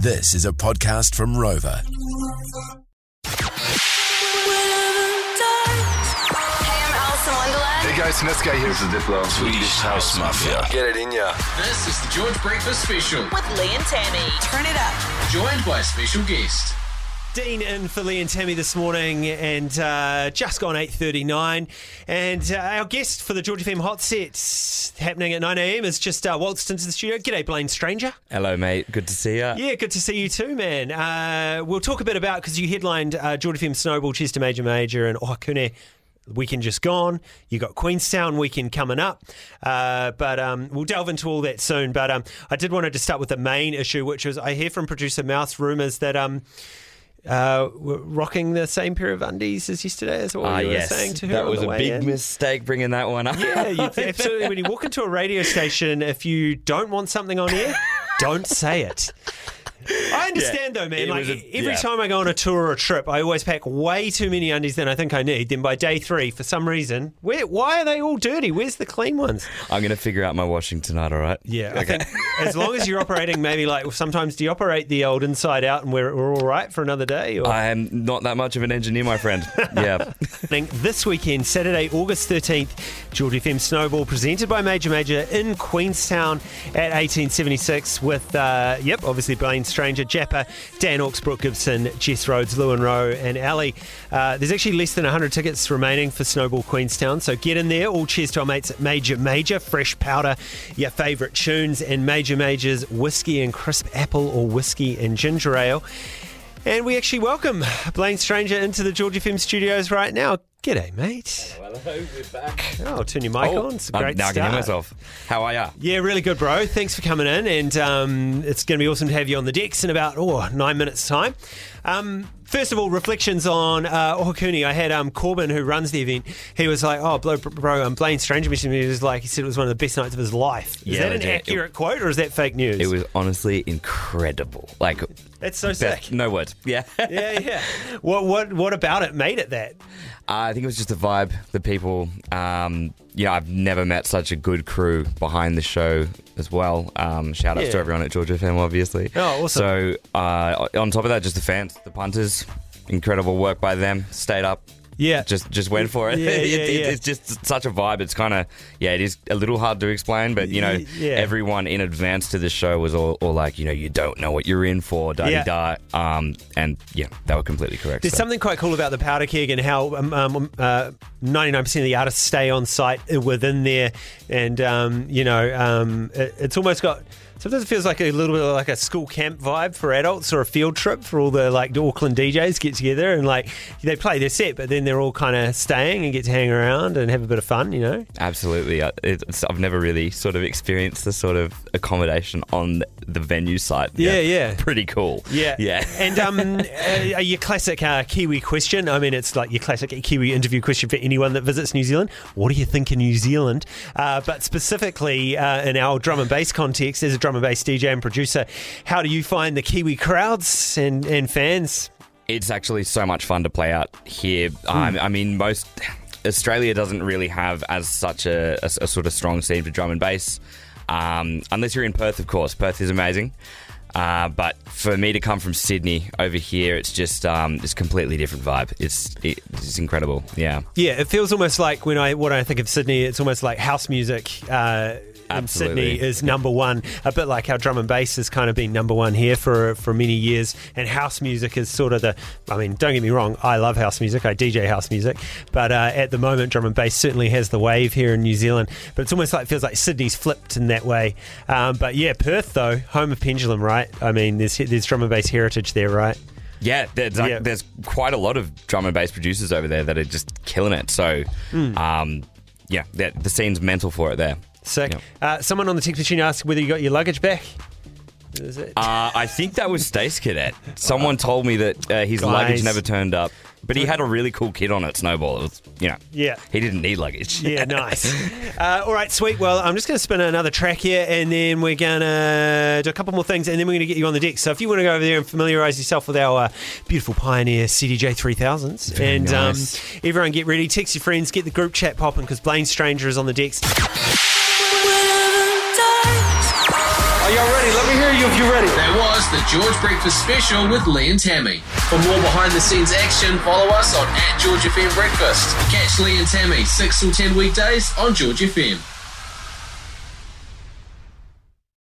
This is a podcast from Rover. Hey, I'm Alison Wonderland. Hey guys, Siniska here. This is Diplo. Swedish House Mafia. Get it in ya. This is the George Breakfast Special, With Lee and Tammy. Turn it up. joined by a special guest. Dean in for Lee and Tammy this morning, and uh, just gone eight thirty nine. And uh, our guest for the George FM Hot Set happening at nine a.m. is just uh, waltzed into the studio. G'day, Blaine Stranger. Hello, mate. Good to see you. Yeah, good to see you too, man. Uh, we'll talk a bit about because you headlined uh, George FM Snowball, Chester Major Major, and Ohakune. Weekend just gone. You got Queenstown weekend coming up, uh, but um, we'll delve into all that soon. But um, I did want to start with the main issue, which was I hear from producer Mouse rumours that um, uh, we're rocking the same pair of undies as yesterday. Is what Ah, you were saying to her. that was a big in. mistake bringing that one up. Yeah, you, absolutely. When you walk into a radio station, if you don't want something on air, don't say it. I understand though, man. Like a- every yeah. time I go on a tour or a trip, I always pack way too many undies than I think I need. Then by day three, for some reason, where why are they all dirty? Where's the clean ones? I'm going to figure out my washing tonight, all right? Yeah, I think as long as you're operating, maybe like sometimes do you operate the old inside out and we're, we're all right for another day? Or I am not that much of an engineer, my friend. Yeah. this weekend, Saturday, August 13th, George FM Snowball, presented by Major Major in Queenstown at 1876 with, uh, yep, obviously Blaine Stranger, Japper, Dan Oaks, Brooke Gibson, Jess Rhodes, Lewin Rowe, and Ali. Uh, there's actually less than 100 tickets remaining for Snowball Queenstown, so get in there. All cheers to our mates at Major Major, fresh powder, your favourite tunes, and Major Major's whiskey and crisp apple or whiskey and ginger ale. And we actually welcome Blaine Stranger into the George FM studios right now. G'day, mate. Hello, we're back. Oh, turn your mic on. It's a I'm great now I can hear start. myself. How are ya? Yeah, really good, bro. Thanks for coming in, and um, it's going to be awesome to have you on the decks in about oh nine minutes' time. Um, first of all, reflections on uh, Ohakune. I had um, Corbin, who runs the event. He was like, "Oh, bro, bro um, Blaine Stranger me." He was like, he said it was one of the best nights of his life. Is Yeah, that an accurate quote, or is that fake news? It was honestly incredible. Like, That's so sick. no words. Yeah. Yeah, yeah. What, what, what about it made it that? I think it was just the vibe, the people. Um, you know, I've never met such a good crew behind the show as well. Um, shout outs Yeah. to everyone at George FM, obviously. Oh, awesome. So, uh, on top of that, just the fans, the punters, incredible work by them. Stayed up. Yeah. Just just went for it. Yeah, It- yeah, it- yeah. It's just such a vibe. It's kind of yeah. It is a little hard to explain, but you know, yeah. everyone in advance to the show was all, all like, you know, you don't know what you're in for, da Yeah. da. Um, and yeah, they were completely correct. There's so. something quite cool about the powder keg and how um, um, uh, 99% of the artists stay on site within there, and um, you know, um, it, it's almost got. Sometimes it feels like a little bit like a school camp vibe for adults or a field trip for all the like Auckland DJs get together and like they play their set, but then they're all kind of staying and get to hang around and have a bit of fun, you know. Absolutely. Uh, It's, I've never really sort of experienced the sort of accommodation on the venue site. Yeah, yeah. Pretty cool. Yeah, Yeah. And um, uh, your classic uh, Kiwi question. I mean, it's like your classic Kiwi interview question for anyone that visits New Zealand. What do you think of New Zealand? Uh, but specifically uh, in our drum and bass context, as a drum and bass DJ and producer, how do you find the Kiwi crowds and, and fans? It's actually so much fun to play out here. Um, I mean, most Australia doesn't really have as such a, a- a sort of strong scene for drum and bass, um, unless you're in Perth, of course. Perth is amazing. Uh, but for me to come from Sydney over here, it's just um, it's completely different vibe. It's it, it's incredible. Yeah. Yeah, it feels almost like when I when I think of Sydney, it's almost like house music. Uh, Absolutely. Sydney is number one, a bit like how drum and bass has kind of been number one here for for many years, and house music is sort of the. I mean, don't get me wrong, I love house music, I DJ house music, but uh, at the moment, drum and bass certainly has the wave here in New Zealand. But it's almost like it feels like Sydney's flipped in that way. Um, but yeah, Perth though, home of Pendulum, right? I mean, there's there's drum and bass heritage there, right? Yeah, there's, like, Yeah. there's quite a lot of drum and bass producers over there that are just killing it. So, Hmm. um, yeah, the, the scene's mental for it there. Sick. Yep. Uh, someone on the text machine asked whether you got your luggage back. Is it? Uh, I think that was Stace Cadet. Someone told me that uh, his luggage never turned up, but he had a really cool kit on it, Snowball. It was, you know, Yeah. he didn't need luggage. Yeah, nice. Uh, all right, sweet. Well, I'm just going to spin another track here, and then we're going to do a couple more things, and then we're going to get you on the deck. So if you want to go over there and familiarise yourself with our uh, beautiful Pioneer CDJ 3000s, and nice. um, everyone get ready, text your friends, get the group chat popping because Blaine Stranger is on the decks. Are y'all ready? Let me hear you if you're ready. That was the George Breakfast Special with Lee and Tammy. For more behind the scenes action, follow us on at George FM Breakfast. Catch Lee and Tammy 6 till 10 weekdays on George FM.